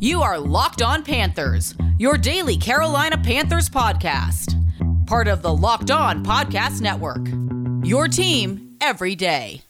You are Locked On Panthers, your daily Carolina Panthers podcast. Part of the Locked On Podcast Network. Your team every day.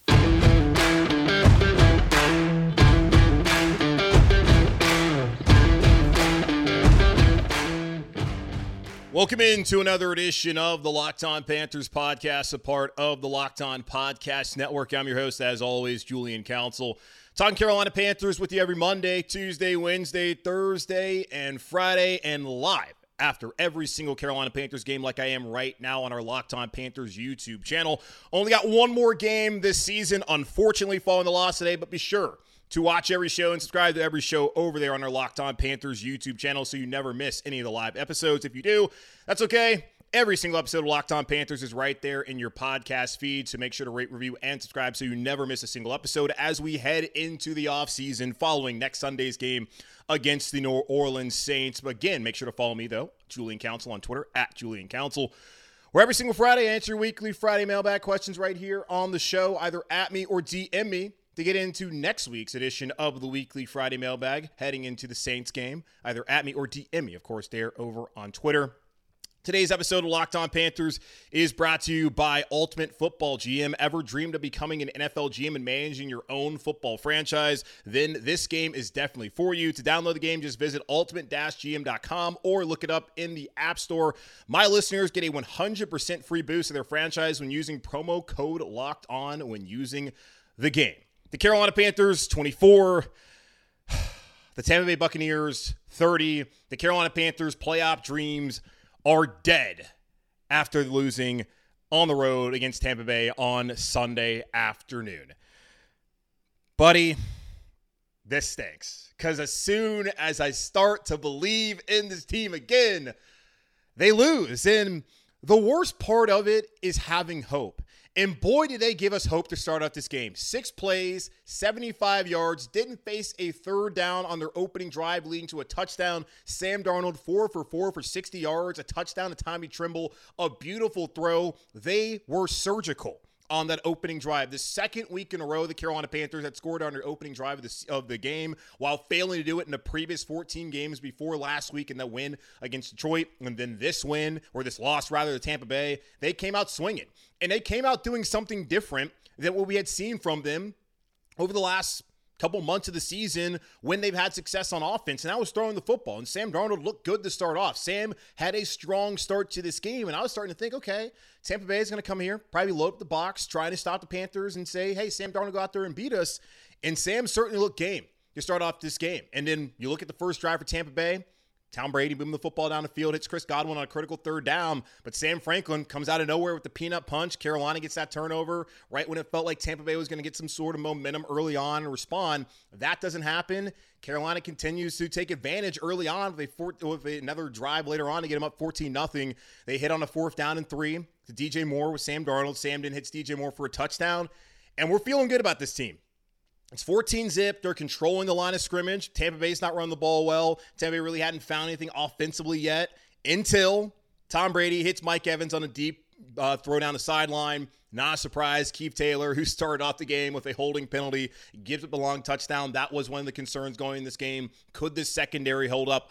Welcome into another edition of the Locked On Panthers podcast, a part of the Locked On Podcast Network. I'm your host, as always, Julian Council. Talking Carolina Panthers with you every Monday, Tuesday, Wednesday, Thursday, and Friday, and live after every single Carolina Panthers game, like I am right now on our Locked On Panthers YouTube channel. Only got one more game this season, unfortunately, following the loss today, but be sure to watch every show and subscribe to every show over there on our Locked On Panthers YouTube channel so you never miss any of the live episodes. If you do, that's okay. Every single episode of Locked On Panthers is right there in your podcast feed. So make sure to rate, review, and subscribe so you never miss a single episode as we head into the offseason following next Sunday's game against the New Orleans Saints. But again, make sure to follow me, though, Julian Council on Twitter, at Julian Council. Where every single Friday, I answer weekly Friday mailbag questions right here on the show, either at me or DM me to get into next week's edition of the weekly Friday mailbag heading into the Saints game, either at me or DM me, of course, there over on Twitter. Today's episode of Locked On Panthers is brought to you by Ultimate Football GM. Ever dreamed of becoming an NFL GM and managing your own football franchise? Then this game is definitely for you. To download the game, just visit ultimate-gm.com or look it up in the App Store. My listeners get a 100% free boost to their franchise when using promo code Locked On when using the game. The Carolina Panthers 24 the Tampa Bay Buccaneers 30. The Carolina Panthers playoff dreams are dead after losing on the road against Tampa Bay on Sunday afternoon. Buddy, this stinks. Because as soon as I start to believe in this team again, they lose. And the worst part of it is having hope. And boy, did they give us hope to start out this game. Six plays, 75 yards, didn't face a third down on their opening drive, leading to a touchdown. Sam Darnold, four for four for 60 yards, a touchdown to Tommy Tremble, a beautiful throw. They were surgical on that opening drive. The second week in a row, the Carolina Panthers had scored on their opening drive of the, of the game while failing to do it in the previous 14 games before last week in the win against Detroit. And then this win, or this loss rather, to Tampa Bay, they came out swinging. And they came out doing something different than what we had seen from them over the last couple months of the season when they've had success on offense, and I was throwing the football. And Sam Darnold looked good to start off. Sam had a strong start to this game, and I was starting to think, okay, Tampa Bay is going to come here, probably load up the box, trying to stop the Panthers and say, hey, Sam Darnold, go out there and beat us. And Sam certainly looked game to start off this game. And then you look at the first drive for Tampa Bay. Tom Brady moving the football down the field, hits Chris Godwin on a critical third down, but Sam Franklin comes out of nowhere with the peanut punch. Carolina gets that turnover right when it felt like Tampa Bay was going to get some sort of momentum early on and respond. That doesn't happen. Carolina continues to take advantage early on with, a four, with another drive later on to get them up 14 nothing. They hit on a fourth down and three to DJ Moore with Sam Darnold. Sam hits DJ Moore for a touchdown, and we're feeling good about this team. It's 14 zip. They're controlling the line of scrimmage. Tampa Bay's not running the ball well. Tampa Bay really hadn't found anything offensively yet until Tom Brady hits Mike Evans on a deep uh, throw down the sideline. Not a surprise. Keith Taylor, who started off the game with a holding penalty, gives up the long touchdown. That was one of the concerns going in this game. Could this secondary hold up?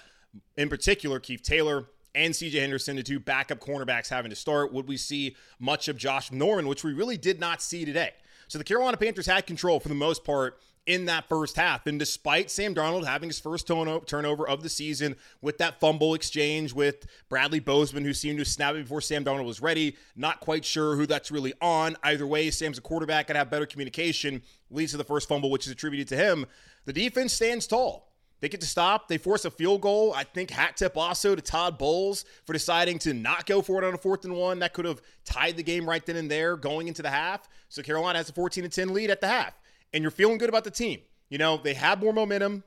In particular, Keith Taylor and CJ Henderson, the two backup cornerbacks having to start. Would we see much of Josh Norman, which we really did not see today? So the Carolina Panthers had control for the most part in that first half. And despite Sam Darnold having his first turnover of the season with that fumble exchange with Bradley Bozeman, who seemed to snap it before Sam Darnold was ready, not quite sure who that's really on. Either way, Sam's a quarterback, and have better communication, leads to the first fumble, which is attributed to him. The defense stands tall. They get to stop. They force a field goal. I think hat tip also to Todd Bowles for deciding to not go for it on a fourth and one. That could have tied the game right then and there going into the half. So Carolina has a 14 to 10 lead at the half. And you're feeling good about the team. You know, they have more momentum.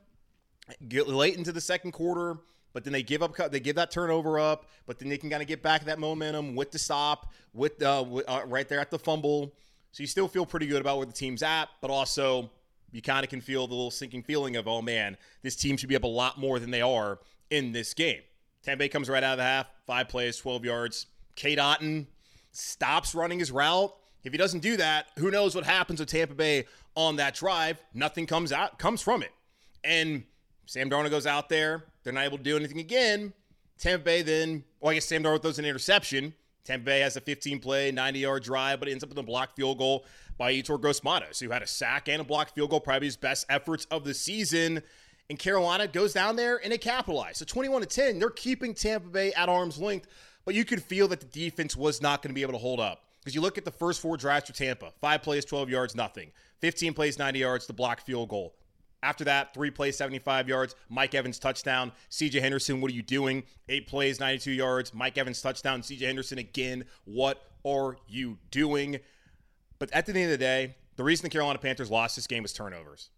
Get late into the second quarter. but then they give up they give that turnover up, but then they can kind of get back that momentum with the stop, with, uh, with uh, right there at the fumble. So you still feel pretty good about where the team's at, but also you kind of can feel the little sinking feeling of, oh man, this team should be up a lot more than they are in this game. Tampa Bay comes right out of the half, five plays, 12 yards. Cade Otton stops running his route. If he doesn't do that, who knows what happens with Tampa Bay on that drive? Nothing comes out comes from it. And Sam Darnold goes out there. They're not able to do anything again. Tampa Bay then, well, I guess Sam Darnold throws an interception. Tampa Bay has a 15 play, 90 yard drive, but it ends up with a blocked field goal by Yetur Gross-Matos, who had a sack and a blocked field goal, probably his best efforts of the season. And Carolina goes down there and they capitalize. So 21 to 10, they're keeping Tampa Bay at arm's length, but you could feel that the defense was not going to be able to hold up. Because you look at the first four drives for Tampa five plays, 12 yards, nothing. 15 plays, 90 yards, the blocked field goal. After that, three plays, 75 yards. Mike Evans touchdown. CJ Henderson, what are you doing? Eight plays, 92 yards. Mike Evans touchdown. CJ Henderson again. What are you doing? But at the end of the day, the reason the Carolina Panthers lost this game was turnovers.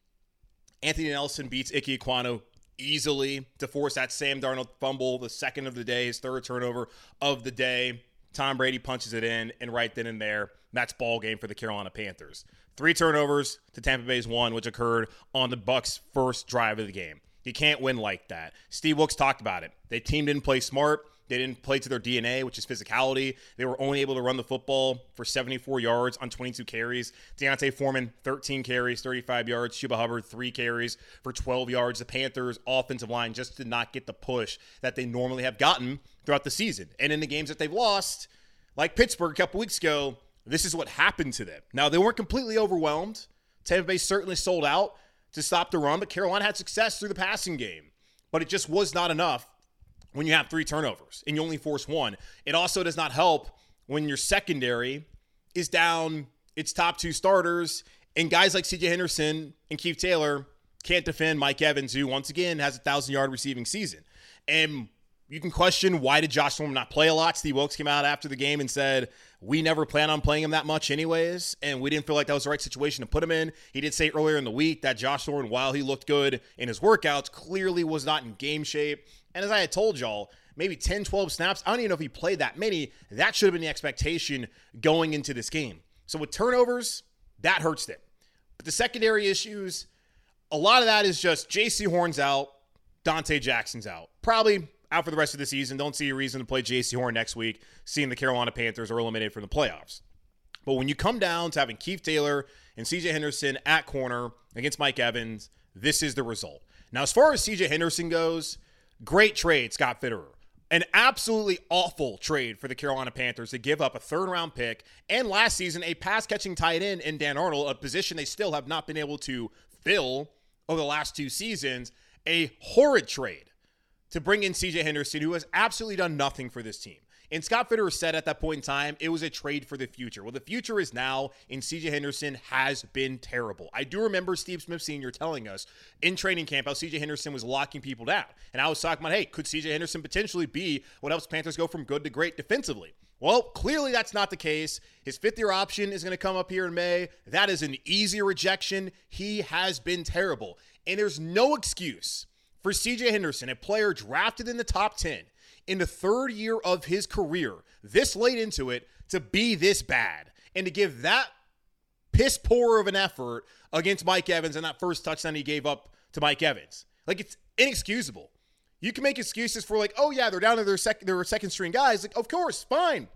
Anthony Nelson beats Ike Ekwonu easily to force that Sam Darnold fumble, the second of the day, his third turnover of the day. Tom Brady punches it in, and right then and there, that's ball game for the Carolina Panthers. Three turnovers to Tampa Bay's one, which occurred on the Bucs' first drive of the game. You can't win like that. Steve Wilks talked about it. They team didn't play smart. They didn't play to their DNA, which is physicality. They were only able to run the football for 74 yards on 22 carries. D'Onta Foreman, 13 carries, 35 yards. Chuba Hubbard, three carries for 12 yards. The Panthers' offensive line just did not get the push that they normally have gotten throughout the season. And in the games that they've lost, like Pittsburgh a couple weeks ago, this is what happened to them. Now, they weren't completely overwhelmed. Tampa Bay certainly sold out to stop the run, but Carolina had success through the passing game. But it just was not enough when you have three turnovers and you only force one. It also does not help when your secondary is down its top two starters and guys like CJ Henderson and Keith Taylor can't defend Mike Evans, who once again has a thousand yard receiving season. And you can question why did Josh Norman not play a lot. Steve Wilks came out after the game and said we never plan on playing him that much anyways, and we didn't feel like that was the right situation to put him in. He did say earlier in the week that Josh Norman, while he looked good in his workouts, clearly was not in game shape. And as I had told y'all, maybe 10, 12 snaps. I don't even know if he played that many. That should have been the expectation going into this game. So with turnovers, that hurts them. But the secondary issues, a lot of that is just Jaycee Horn's out, Donte Jackson's out. Probably out for the rest of the season. Don't see a reason to play Jaycee Horn next week, seeing the Carolina Panthers are eliminated from the playoffs. But when you come down to having Keith Taylor and CJ Henderson at corner against Mike Evans, this is the result. Now, as far as CJ Henderson goes, great trade, Scott Fitterer. An absolutely awful trade for the Carolina Panthers to give up a third round pick and last season a pass catching tight end in Dan Arnold, a position they still have not been able to fill over the last two seasons. A horrid trade to bring in CJ Henderson, who has absolutely done nothing for this team. And Scott Fitterer said at that point in time, it was a trade for the future. Well, the future is now, and CJ Henderson has been terrible. I do remember Steve Smith Sr. telling us in training camp how CJ Henderson was locking people down. And I was talking about, hey, could CJ Henderson potentially be what helps Panthers go from good to great defensively? Well, clearly that's not the case. His fifth year option is going to come up here in May. That is an easy rejection. He has been terrible. And there's no excuse for CJ Henderson, a player drafted in the top 10 in the third year of his career, this late into it, to be this bad and to give that piss poor of an effort against Mike Evans and that first touchdown he gave up to Mike Evans. Like it's inexcusable. You can make excuses for like, oh yeah, they're down to their second their second string guys. Like, of course, fine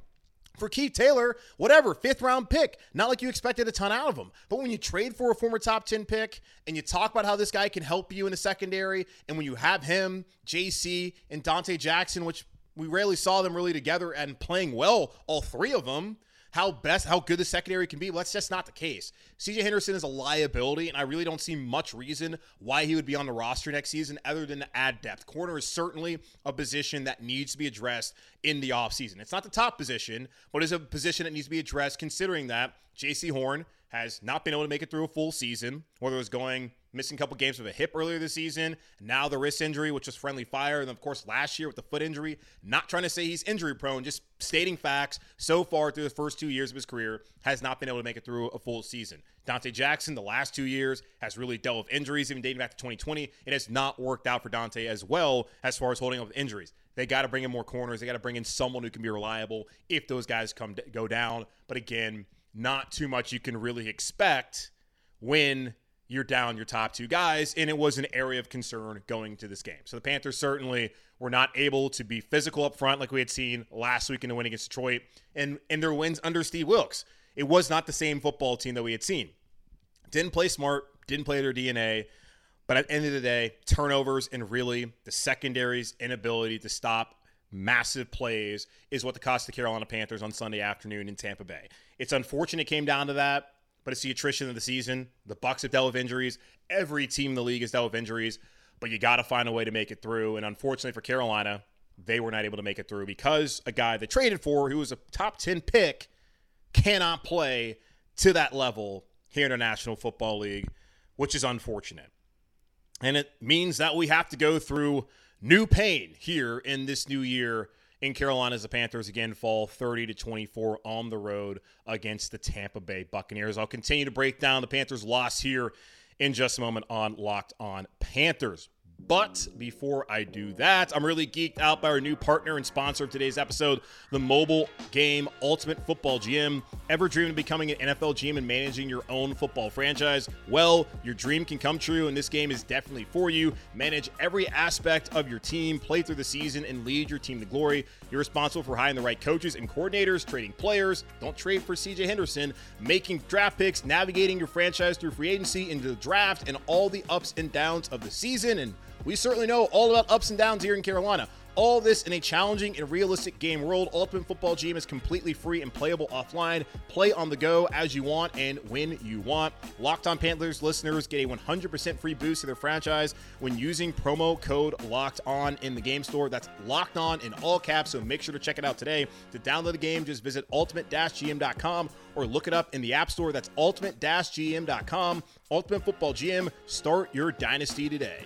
for Keith Taylor, whatever, fifth round pick. Not like you expected a ton out of him. But when you trade for a former top 10 pick and you talk about how this guy can help you in the secondary, and when you have him, Jaycee, and Donte Jackson, which we rarely saw them really together and playing well, all three of them, how best how good the secondary can be. Well, that's just not the case. CJ Henderson is a liability, and I really don't see much reason why he would be on the roster next season other than to add depth. Corner is certainly a position that needs to be addressed in the offseason. It's not the top position, but it's a position that needs to be addressed considering that Jaycee Horn has not been able to make it through a full season, whether it was going missing a couple games with a hip earlier this season. Now the wrist injury, which was friendly fire. And of course, last year with the foot injury. Not trying to say he's injury prone, just stating facts. So far through the first two years of his career, has not been able to make it through a full season. Donte Jackson, the last two years, has really dealt with injuries, even dating back to 2020. It has not worked out for Donte as well as far as holding up with injuries. They got to bring in more corners. They got to bring in someone who can be reliable if those guys come go down. But again, not too much you can really expect when you're down your top two guys, and it was an area of concern going to this game. So the Panthers certainly were not able to be physical up front like we had seen last week in the win against Detroit and in their wins under Steve Wilks. It was not the same football team that we had seen. Didn't play smart, didn't play their DNA, but at the end of the day, turnovers and really the secondary's inability to stop massive plays is what the cost the Carolina Panthers on Sunday afternoon in Tampa Bay. It's unfortunate it came down to that but it's the attrition of the season. The Bucs have dealt with injuries. Every team in the league has dealt with injuries, but you got to find a way to make it through. And unfortunately for Carolina, they were not able to make it through because a guy they traded for, who was a top 10 pick, cannot play to that level here in the National Football League, which is unfortunate. And it means that we have to go through new pain here in this new year in Carolina as the Panthers again fall 30 to 24 on the road against the Tampa Bay Buccaneers. I'll continue to break down the Panthers' loss here in just a moment on Locked On Panthers. But before I do that, I'm really geeked out by our new partner and sponsor of today's episode, the mobile game Ultimate Football GM. Ever dreamed of becoming an NFL GM and managing your own football franchise? Well, your dream can come true, and this game is definitely for you. Manage every aspect of your team, play through the season, and lead your team to glory. You're responsible for hiring the right coaches and coordinators, trading players. Don't trade for CJ Henderson, making draft picks, navigating your franchise through free agency into the draft, and all the ups and downs of the season. And we certainly know all about ups and downs here in Carolina. All this in a challenging and realistic game world. Ultimate Football GM is completely free and playable offline. Play on the go as you want and when you want. Locked on Panthers listeners get a 100% free boost to their franchise when using promo code Locked On in the game store. That's Locked On in all caps, so make sure to check it out today. To download the game, just visit ultimate-gm.com or look it up in the App Store. That's ultimate-gm.com. Ultimate Football GM. Start your dynasty today.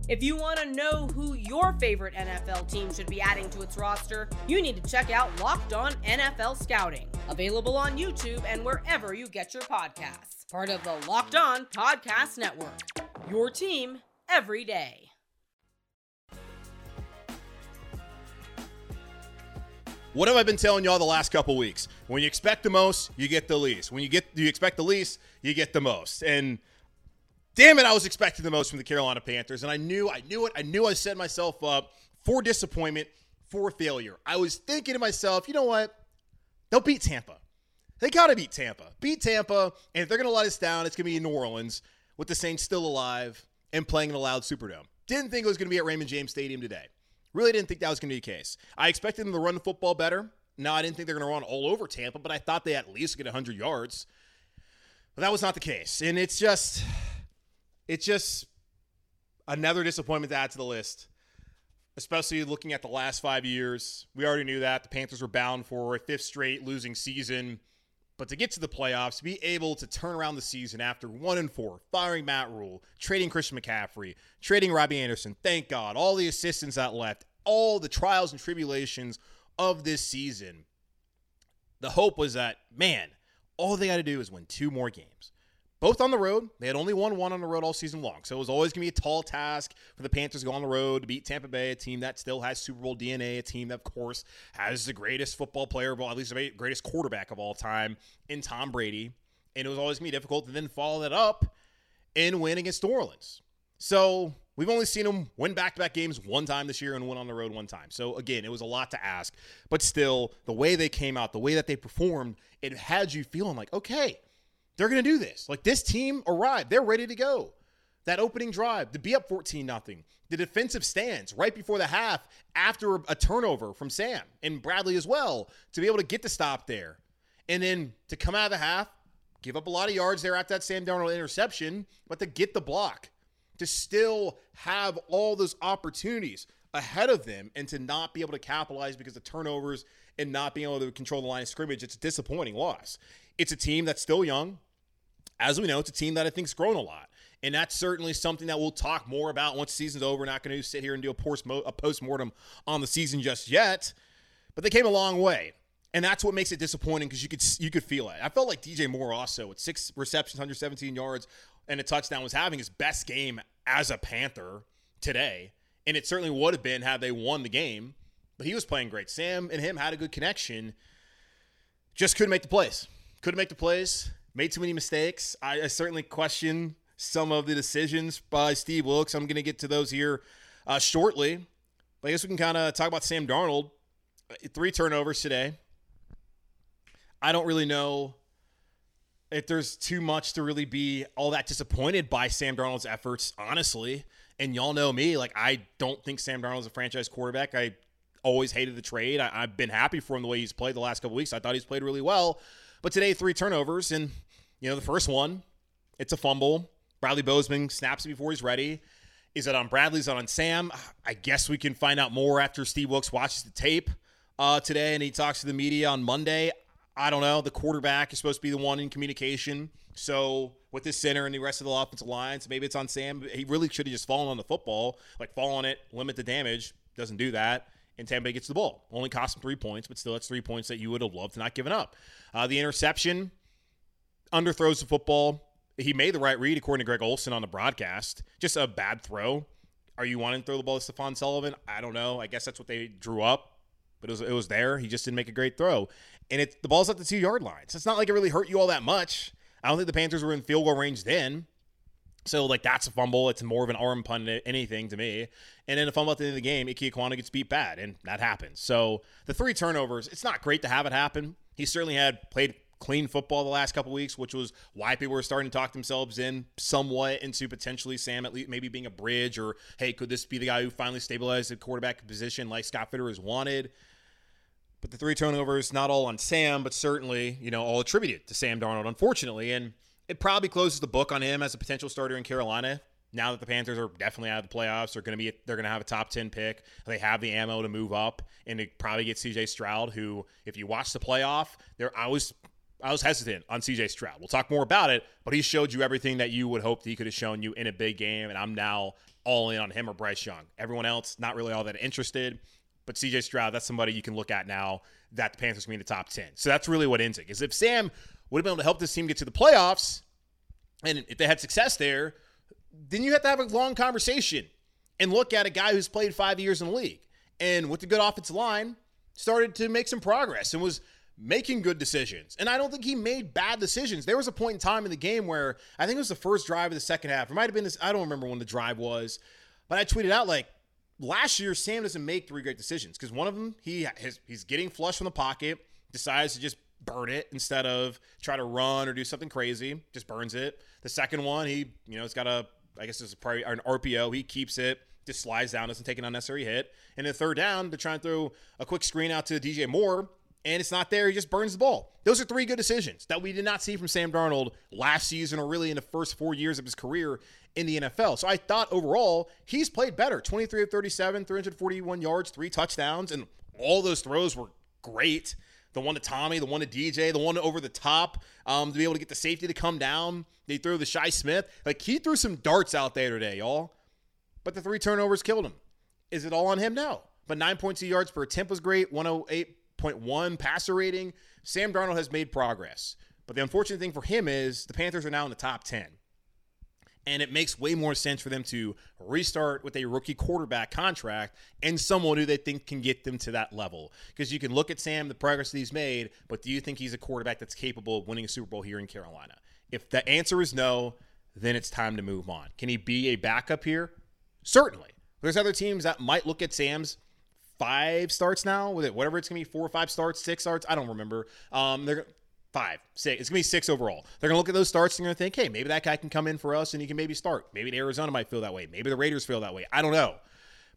If you want to know who your favorite NFL team should be adding to its roster, you need to check out Locked On NFL Scouting, available on YouTube and wherever you get your podcasts. Part of the Locked On Podcast Network. Your team every day. What have I been telling y'all the last couple weeks? When you expect the most, you get the least. When you get you expect the least, you get the most. And damn it, I was expecting the most from the Carolina Panthers, and I knew, I knew it. I knew I set myself up for disappointment, for failure. I was thinking to myself, you know what? They'll beat Tampa. They got to beat Tampa. Beat Tampa, and if they're to let us down, it's to be in New Orleans with the Saints still alive and playing in a loud Superdome. Didn't think it was to be at Raymond James Stadium today. Really didn't think that was to be the case. I expected them to run the football better. No, I didn't think they're to run all over Tampa, but I thought they at least get 100 yards. But that was not the case. And it's just it's just another disappointment to add to the list, especially looking at the last five years. We already knew that the Panthers were bound for a fifth straight losing season. But to get to the playoffs, to be able to turn around the season after one and four, firing Matt Rhule, trading Christian McCaffrey, trading Robbie Anderson, thank God, all the assistants that left, all the trials and tribulations of this season. The hope was that, man, all they got to do is win two more games both on the road. They had only won one on the road all season long. So it was always going to be a tall task for the Panthers to go on the road to beat Tampa Bay, a team that still has Super Bowl DNA, a team that, of course, has the greatest football player, well, at least the greatest quarterback of all time in Tom Brady. And it was always going to be difficult to then follow that up and win against New Orleans. So we've only seen them win back to back games one time this year and win on the road one time. So again, it was a lot to ask. But still, the way they came out, the way that they performed, it had you feeling like, okay, they're going to do this. Like this team arrived. They're ready to go. that opening drive to be up 14 nothing. The defensive stands right before the half after a turnover from Sam and Bradley as well to be able to get the stop there. And then to come out of the half, give up a lot of yards there after that Sam Darnold interception, but to get the block, to still have all those opportunities ahead of them and to not be able to capitalize because of turnovers and not being able to control the line of scrimmage, it's a disappointing loss. It's a team that's still young. As we know, it's a team that I think's grown a lot. And that's certainly something that we'll talk more about once the season's over. We're not going to sit here and do a post mortem on the season just yet. But they came a long way. And that's what makes it disappointing because you could you could feel it. I felt like DJ Moore also with six receptions, 117 yards, and a touchdown was having his best game as a Panther today. And it certainly would have been had they won the game. But he was playing great. Sam and him had a good connection. Just couldn't make the plays. Couldn't make the plays. Made too many mistakes. I, I certainly question some of the decisions by Steve Wilks. I'm going to get to those here uh, shortly. But I guess we can kind of talk about Sam Darnold. Three turnovers today. I don't really know if there's too much to really be all that disappointed by Sam Darnold's efforts, honestly. And y'all know me, like I don't think Sam Darnold's a franchise quarterback. I always hated the trade. I, have been happy for him the way he's played the last couple weeks. I thought he's played really well. But today, three turnovers, and you know the first one, it's a fumble. Bradley Bozeman snaps it before he's ready. Is it on Bradley's on Sam? I guess we can find out more after Steve Wilks watches the tape uh, today and he talks to the media on Monday. I don't know. The quarterback is supposed to be the one in communication. So with this center and the rest of the offensive lines, maybe it's on Sam. He really should have just fallen on the football, like fall on it, limit the damage. Doesn't do that. And Tampa Bay gets the ball. Only cost him three points, but still, it's three points that you would have loved to not given up. Uh, the interception, underthrows the football. He made the right read, according to Greg Olsen on the broadcast. Just a bad throw. Are you wanting to throw the ball to Stephen Sullivan? I don't know. I guess that's what they drew up, but it was it was there. He just didn't make a great throw and it the ball's at the two yard line. So it's not like it really hurt you all that much. I don't think the Panthers were in field goal range then. So like that's a fumble. It's more of an arm punt than anything to me. And then a fumble at the end of the game, Ike Ekwonu gets beat bad, and that happens. So the three turnovers, it's not great to have it happen. He certainly had played clean football the last couple weeks, which was why people were starting to talk themselves in somewhat into potentially Sam at least maybe being a bridge or hey, could this be the guy who finally stabilized the quarterback position like Scott Fitter has wanted? But the three turnovers, not all on Sam, but certainly, you know, all attributed to Sam Darnold, unfortunately. And it probably closes the book on him as a potential starter in Carolina. Now that the Panthers are definitely out of the playoffs, they're going to be they're going to have a top ten pick. They have the ammo to move up and to probably get C.J. Stroud, who, if you watch the playoff, there I was I was hesitant on C.J. Stroud. We'll talk more about it, but he showed you everything that you would hope that he could have shown you in a big game, and I'm now all in on him or Bryce Young. Everyone else not really all that interested. But CJ Stroud, that's somebody you can look at now that the Panthers can be in the top 10. So that's really what ends it. Is if Sam would have been able to help this team get to the playoffs, and if they had success there, then you have to have a long conversation and look at a guy who's played five years in the league and with a good offensive line started to make some progress and was making good decisions. And I don't think he made bad decisions. There was a point in time in the game where I think it was the first drive of the second half. It might have been this, I don't remember when the drive was, but I tweeted out like, last year Sam doesn't make three great decisions because one of them he he's getting flush from the pocket, decides to just burn it instead of try to run or do something crazy, just burns it. The second one, he you know, it's got a I guess it's probably an RPO, he keeps it, just slides down, doesn't take an unnecessary hit. And the third down, they're trying to throw a quick screen out to DJ Moore. And it's not there. He just burns the ball. Those are three good decisions that we did not see from Sam Darnold last season or really in the first four years of his career in the NFL. So I thought overall he's played better 23 of 37, 341 yards, three touchdowns, and all those throws were great. The one to Tommy, the one to DJ, the one over the top um, to be able to get the safety to come down. They threw the Shi Smith. Like he threw some darts out there today, y'all. But the three turnovers killed him. Is it all on him? No. But 9.2 yards per attempt was great, 108.1 passer rating. Sam Darnold has made progress. But the unfortunate thing for him is the Panthers are now in the top 10. And it makes way more sense for them to restart with a rookie quarterback contract and someone who they think can get them to that level. Because you can look at Sam, the progress that he's made, but do you think he's a quarterback that's capable of winning a Super Bowl here in Carolina? If the answer is no, then it's time to move on. Can he be a backup here? Certainly. There's other teams that might look at Sam's five starts now with it, whatever it's gonna be, four or five starts, six starts. I don't remember. Um, they're five, six. It's gonna be six overall. They're gonna look at those starts and they're gonna think, hey, maybe that guy can come in for us and he can maybe start. Maybe Arizona might feel that way. Maybe the Raiders feel that way. I don't know.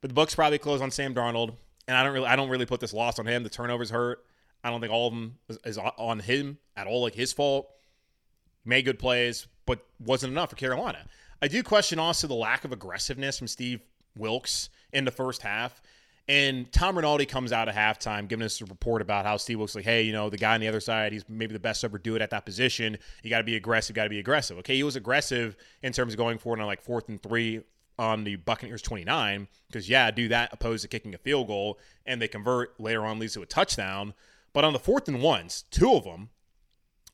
But the books probably close on Sam Darnold, and I don't really, I don't really put this loss on him. The turnovers hurt. I don't think all of them is, is on him at all, like his fault. Made good plays, but wasn't enough for Carolina. I do question also the lack of aggressiveness from Steve Wilks in the first half. And Tom Rinaldi comes out at halftime giving us a report about how Steve Wilks like, hey, you know, the guy on the other side, he's maybe the best ever do it at that position. You got to be aggressive, got to be aggressive. Okay, he was aggressive in terms of going for it on like fourth and three on the Buccaneers 29 because yeah, do that opposed to kicking a field goal and they convert later on leads to a touchdown. But on the fourth and ones, two of them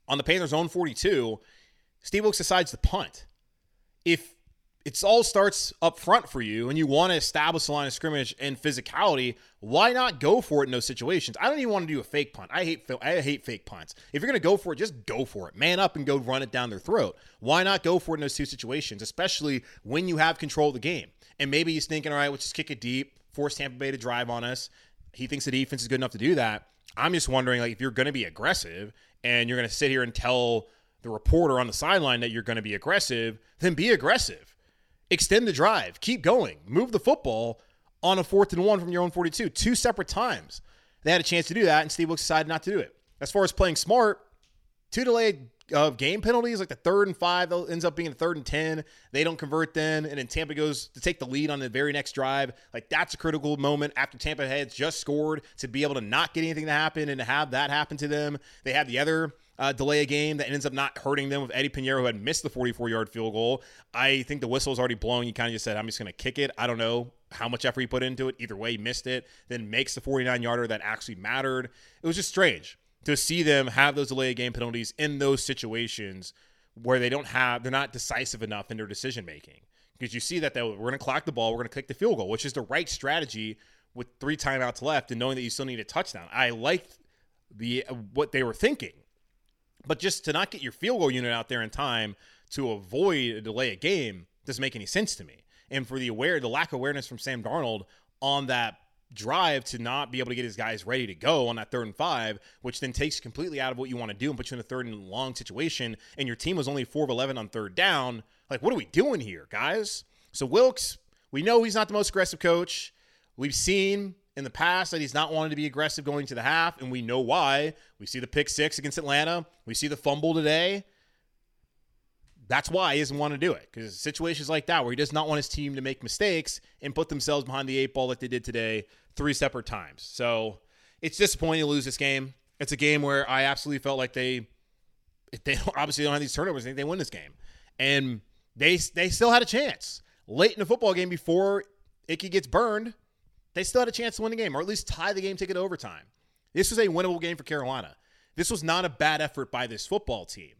on the Panthers' own 42, Steve Wilks decides to punt. If it all starts up front for you and you want to establish a line of scrimmage and physicality, why not go for it in those situations? I don't even want to do a fake punt. I hate I hate fake punts. If you're going to go for it, just go for it. Man up and go run it down their throat. Why not go for it in those two situations, especially when you have control of the game? And maybe he's thinking, all right, let's just kick it deep, force Tampa Bay to drive on us. He thinks the defense is good enough to do that. I'm just wondering, like, if you're going to be aggressive and you're going to sit here and tell the reporter on the sideline that you're going to be aggressive, then be aggressive extend the drive, keep going, move the football on a fourth and one from your own 42, two separate times. They had a chance to do that, and Steve Wilks decided not to do it. As far as playing smart, two delayed uh, game penalties, like the third and five, ends up being a third and 10. They don't convert then, and then Tampa goes to take the lead on the very next drive. Like, that's a critical moment after Tampa had just scored to be able to not get anything to happen and to have that happen to them. They had the other uh, delay a game that ends up not hurting them with Eddie Piñeiro, who had missed the 44 yard field goal. I think the whistle was already blown. You kind of just said, I'm just going to kick it. I don't know how much effort he put into it. Either way, he missed it, then makes the 49 yarder that actually mattered. It was just strange to see them have those delay game penalties in those situations where they don't have, they're not decisive enough in their decision making. Because you see that they, we're going to clock the ball, we're going to kick the field goal, which is the right strategy with three timeouts left and knowing that you still need a touchdown. I liked the what they were thinking. But just to not get your field goal unit out there in time to avoid a delay a game doesn't make any sense to me. And for the aware, the lack of awareness from Sam Darnold on that drive to not be able to get his guys ready to go on that third and five, which then takes completely out of what you want to do and puts you in a third and long situation. And your team was only four of 11 on third down. Like, what are we doing here, guys? So, Wilks, we know he's not the most aggressive coach. We've seen in the past that he's not wanted to be aggressive going to the half, and we know why. We see the pick six against Atlanta. We see the fumble today. That's why he doesn't want to do it because situations like that where he does not want his team to make mistakes and put themselves behind the eight ball like they did today three separate times. So it's disappointing to lose this game. It's a game where I absolutely felt like they they obviously don't have these turnovers. They win this game, and they they still had a chance late in the football game before Icky gets burned they still had a chance to win the game or at least tie the game, take it overtime. This was a winnable game for Carolina. This was not a bad effort by this football team.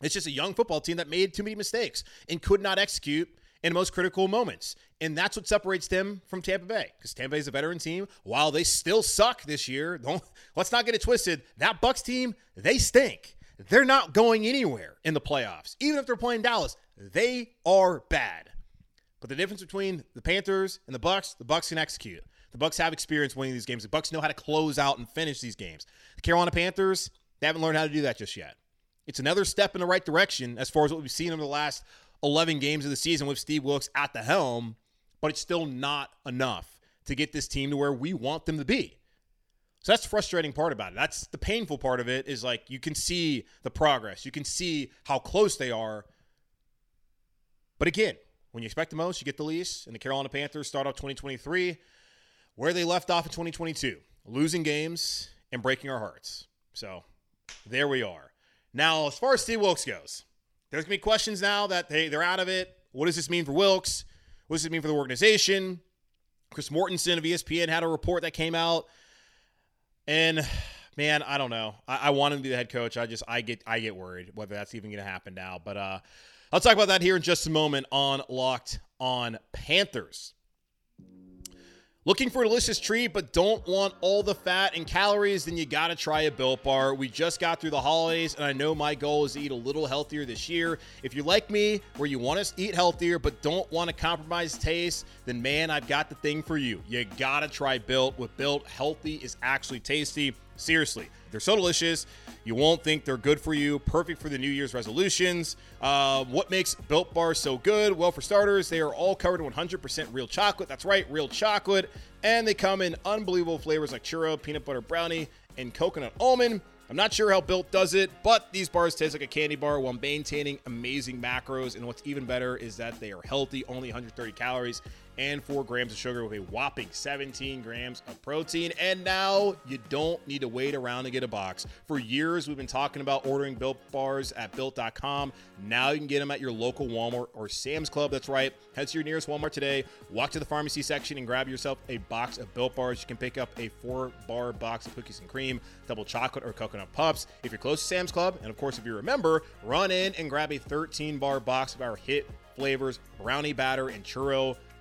It's just a young football team that made too many mistakes and could not execute in the most critical moments. And that's what separates them from Tampa Bay. Because Tampa Bay is a veteran team. While they still suck this year, don't let's not get it twisted. That Bucs team, they stink. They're not going anywhere in the playoffs. Even if they're playing Dallas, they are bad. But the difference between the Panthers and the Bucs, the Bucs can execute. The Bucs have experience winning these games. The Bucs know how to close out and finish these games. The Carolina Panthers, they haven't learned how to do that just yet. It's another step in the right direction as far as what we've seen over the last 11 games of the season with Steve Wilks at the helm, but it's still not enough to get this team to where we want them to be. So that's the frustrating part about it. That's the painful part of it is like you can see the progress. You can see how close they are. But again, when you expect the most, you get the least. And the Carolina Panthers start off 2023 where they left off in 2022, losing games and breaking our hearts. So there we are. Now, as far as Steve Wilks goes, there's going to be questions now that they, they're out of it. What does this mean for Wilks? What does it mean for the organization? Chris Mortensen of ESPN had a report that came out. And man, I don't know. I, I want him to be the head coach. I just I get I get worried whether that's even going to happen now. But uh, I'll talk about that here in just a moment on Locked on Panthers. Looking for a delicious treat, but don't want all the fat and calories, then you got to try a Built Bar. We just got through the holidays, and I know my goal is to eat a little healthier this year. If you're like me, where you want to eat healthier but don't want to compromise taste, then man, I've got the thing for you. You got to try Built. With Built, healthy is actually tasty. Seriously, they're so delicious. You won't think they're good for you. Perfect for the New Year's resolutions. Uh, what makes Built Bars so good? Well, for starters, they are all covered in 100% real chocolate. That's right, real chocolate. And they come in unbelievable flavors like churro, peanut butter brownie, and coconut almond. I'm not sure how Built does it, but these bars taste like a candy bar while maintaining amazing macros. And what's even better is that they are healthy, only 130 calories and 4 grams of sugar with a whopping 17 grams of protein. And now you don't need to wait around to get a box. For years, we've been talking about ordering Built bars at Built.com. Now you can get them at your local Walmart or Sam's Club. That's right. Head to your nearest Walmart today, walk to the pharmacy section, and grab yourself a box of Built bars. You can pick up a four bar box of cookies and cream, double chocolate, or coconut puffs. If you're close to Sam's Club, and of course, if you remember, run in and grab a 13 bar box of our hit flavors brownie batter and churro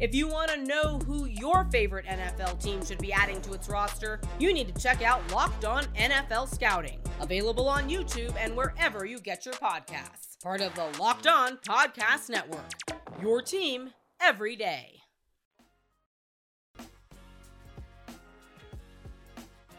If you want to know who your favorite NFL team should be adding to its roster, you need to check out Locked On NFL Scouting, available on YouTube and wherever you get your podcasts. Part of the Locked On Podcast Network. Your team every day.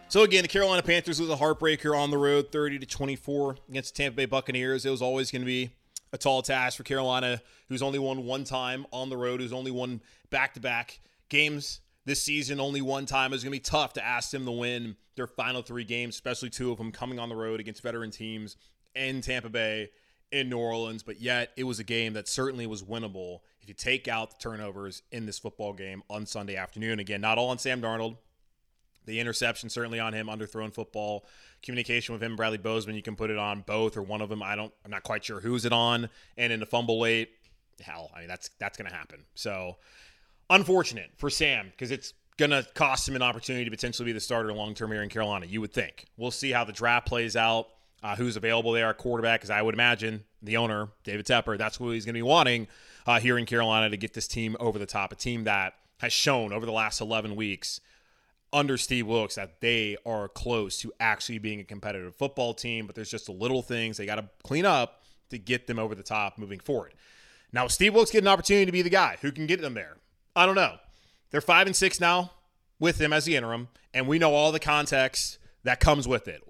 So again, the Carolina Panthers was a heartbreaker on the road, 30 to 24 against the Tampa Bay Buccaneers. It was always going to be a tall task for Carolina, who's only won one time on the road, who's only won back to back games this season, only one time. It's going to be tough to ask them to win their final three games, especially two of them coming on the road against veteran teams in Tampa Bay, in New Orleans. But yet, it was a game that certainly was winnable if you take out the turnovers in this football game on Sunday afternoon. Again, not all on Sam Darnold. The interception certainly on him, underthrown football. Communication with him, Bradley Bozeman, you can put it on both or one of them. I don't, I'm not quite sure who's it on. And in the fumble late, hell, I mean that's that's going to happen. So unfortunate for Sam because it's going to cost him an opportunity to potentially be the starter long term here in Carolina. You would think. We'll see how the draft plays out. Uh, who's available there at quarterback? Because I would imagine the owner, David Tepper, that's who he's going to be wanting uh, here in Carolina to get this team over the top. A team that has shown over the last 11 weeks under Steve Wilks that they are close to actually being a competitive football team, but there's just a little things they got to clean up to get them over the top moving forward. Now, Steve Wilks get an opportunity to be the guy who can get them there. I don't know. They're five and six now with him as the interim, and we know all the context that comes with it.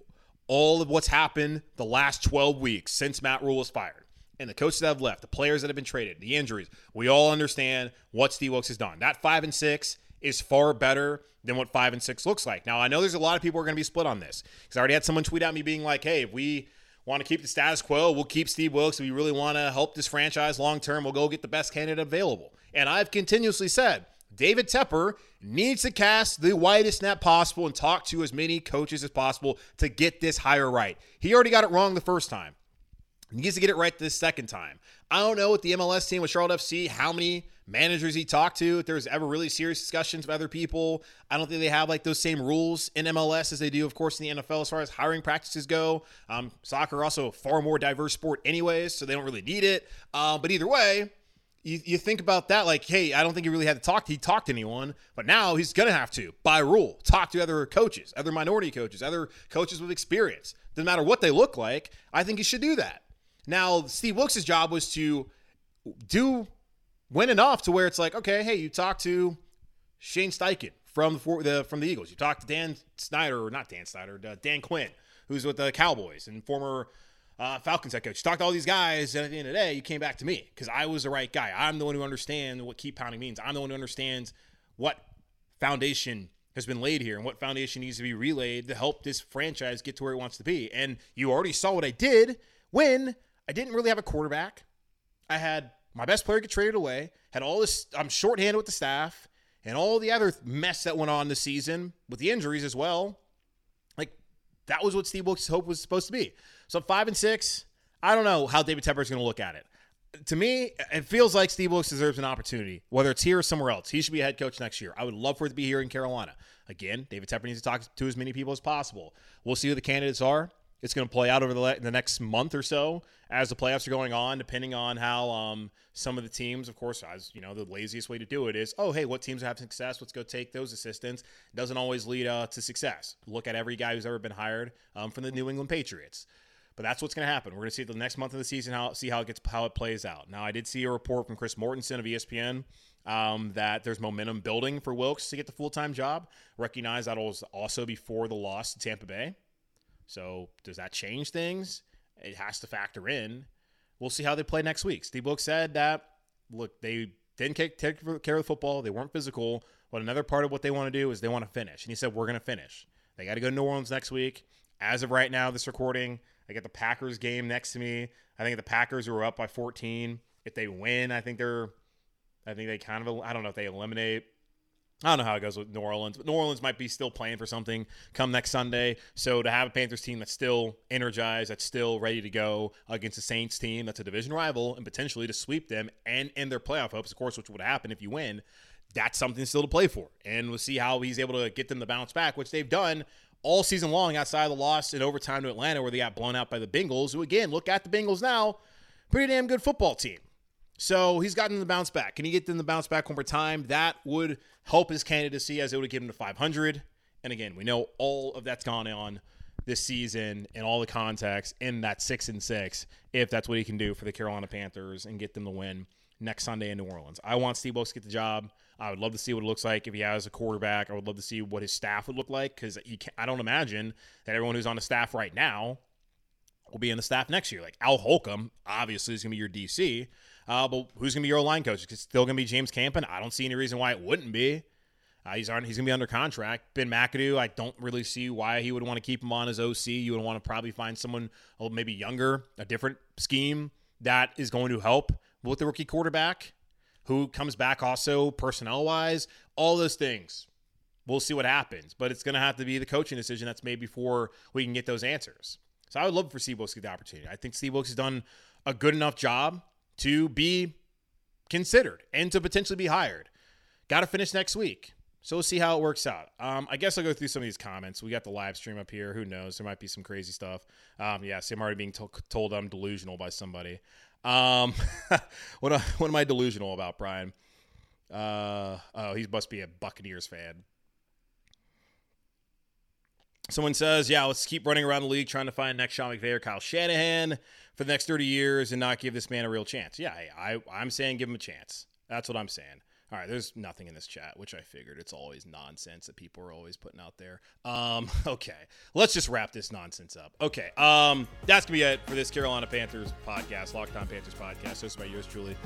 All of what's happened the last 12 weeks since Matt Rhule was fired, and the coaches that have left, the players that have been traded, the injuries. We all understand what Steve Wilks has done. That five and six is far better than what five and six looks like. Now, I know there's a lot of people who are going to be split on this because I already had someone tweet at me being like, hey, if we want to keep the status quo, we'll keep Steve Wilks. If we really want to help this franchise long term, we'll go get the best candidate available. And I've continuously said, David Tepper needs to cast the widest net possible and talk to as many coaches as possible to get this hire right. He already got it wrong the first time. He needs to get it right this second time. I don't know with the MLS team with Charlotte FC how many managers he talked to, if there's ever really serious discussions with other people. I don't think they have like those same rules in MLS as they do, of course, in the NFL as far as hiring practices go. Um, soccer also far more diverse sport, anyways, so they don't really need it. Uh, but either way, you, you think about that like, hey, I don't think he really had to talk. He talked to anyone, but now he's gonna have to, by rule, talk to other coaches, other minority coaches, other coaches with experience. Doesn't matter what they look like. I think he should do that. Now, Steve Wilks' job was to do win enough to where it's like, okay, hey, you talked to Shane Steichen from the, the from the Eagles. You talked to Dan Snyder, or not Dan Snyder, uh, Dan Quinn, who's with the Cowboys and former uh, Falcons head coach. You talked to all these guys, and at the end of the day, you came back to me because I was the right guy. I'm the one who understands what keep pounding means. I'm the one who understands what foundation has been laid here and what foundation needs to be relayed to help this franchise get to where it wants to be. And you already saw what I did when I didn't really have a quarterback. I had my best player get traded away, had all this, I'm shorthanded with the staff, and all the other mess that went on this season with the injuries as well. Like, that was what Steve Wilks' hope was supposed to be. So, five and six, I don't know how David Tepper is going to look at it. To me, it feels like Steve Wilks deserves an opportunity, whether it's here or somewhere else. He should be a head coach next year. I would love for it to be here in Carolina. Again, David Tepper needs to talk to as many people as possible. We'll see who the candidates are. It's going to play out over the, the next month or so as the playoffs are going on, depending on how um, some of the teams, of course, as you know, the laziest way to do it is, oh, hey, what teams have success? Let's go take those assistants. Doesn't always lead uh, to success. Look at every guy who's ever been hired um, from the New England Patriots. But that's what's going to happen. We're going to see the next month of the season how see how it gets how it plays out. Now, I did see a report from Chris Mortensen of ESPN um, that there's momentum building for Wilks to get the full time job. Recognize that was also before the loss to Tampa Bay. So does that change things? It has to factor in. We'll see how they play next week. Steve Wilks said that look, they didn't take, take care of the football. They weren't physical. But another part of what they want to do is they want to finish. And he said, We're going to finish. They got to go to New Orleans next week. As of right now, this recording, I get the Packers game next to me. I think the Packers were up by 14. If they win, I think they're, I think they kind of, I don't know if they eliminate I don't know how it goes with New Orleans, but New Orleans might be still playing for something come next Sunday. So to have a Panthers team that's still energized, that's still ready to go against a Saints team that's a division rival, and potentially to sweep them and end their playoff hopes, of course, which would happen if you win, that's something still to play for. And we'll see how he's able to get them to bounce back, which they've done all season long outside of the loss in overtime to Atlanta, where they got blown out by the Bengals, who, again, look at the Bengals now, pretty damn good football team. So he's gotten the bounce back. Can he get them the bounce back one more time? That would help his candidacy as it would give him to 500. And again, we know all of that's gone on this season and all the context in that six and six. If that's what he can do for the Carolina Panthers and get them to win next Sunday in New Orleans, I want Steve Wilks to get the job. I would love to see what it looks like if he has a quarterback. I would love to see what his staff would look like because I don't imagine that everyone who's on the staff right now will be in the staff next year. Like Al Holcomb, obviously, is going to be your DC. Uh, but who's going to be your line coach? It's still going to be James Campen. I don't see any reason why it wouldn't be. Uh, he's he's going to be under contract. Ben McAdoo, I don't really see why he would want to keep him on as OC. You would want to probably find someone maybe younger, a different scheme that is going to help with the rookie quarterback who comes back also personnel wise. All those things. We'll see what happens, but it's going to have to be the coaching decision that's made before we can get those answers. So I would love for Steve Wilks to get the opportunity. I think Steve Wilks has done a good enough job to be considered and to potentially be hired. Got to finish next week. So we'll see how it works out. Um, I guess I'll go through some of these comments. We got the live stream up here. Who knows? There might be some crazy stuff. Um, yeah, see, I'm already being to- told I'm delusional by somebody. Um, what, what am I delusional about, Brian? Uh, oh, he must be a Buccaneers fan. Someone says, yeah, let's keep running around the league trying to find next Sean McVay or Kyle Shanahan for the next 30 years and not give this man a real chance. Yeah, I, I'm saying give him a chance. That's what I'm saying. All right, there's nothing in this chat, which I figured. It's always nonsense that people are always putting out there. Um, okay, let's just wrap this nonsense up. Okay, um, that's gonna be it for this Carolina Panthers podcast, Locked On Panthers podcast, hosted by yours truly,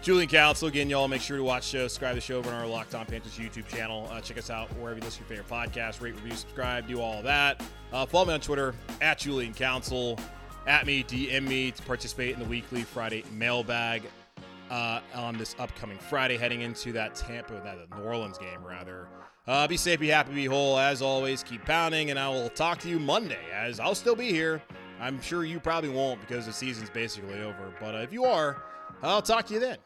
Julian Council. Again, y'all make sure to watch the show, subscribe to the show over on our Locked On Panthers YouTube channel. Uh, check us out wherever you listen to your favorite podcast, rate, review, subscribe, do all that. Uh, follow me on Twitter at Julian Council. At me, DM me to participate in the weekly Friday mailbag uh, on this upcoming Friday, heading into that Tampa, that New Orleans game, rather. Uh, be safe, be happy, be whole. As always, keep pounding, and I will talk to you Monday, as I'll still be here. I'm sure you probably won't because the season's basically over. But uh, if you are, I'll talk to you then.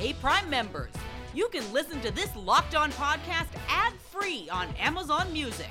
Hey, Prime members, you can listen to this locked on podcast ad free on Amazon Music.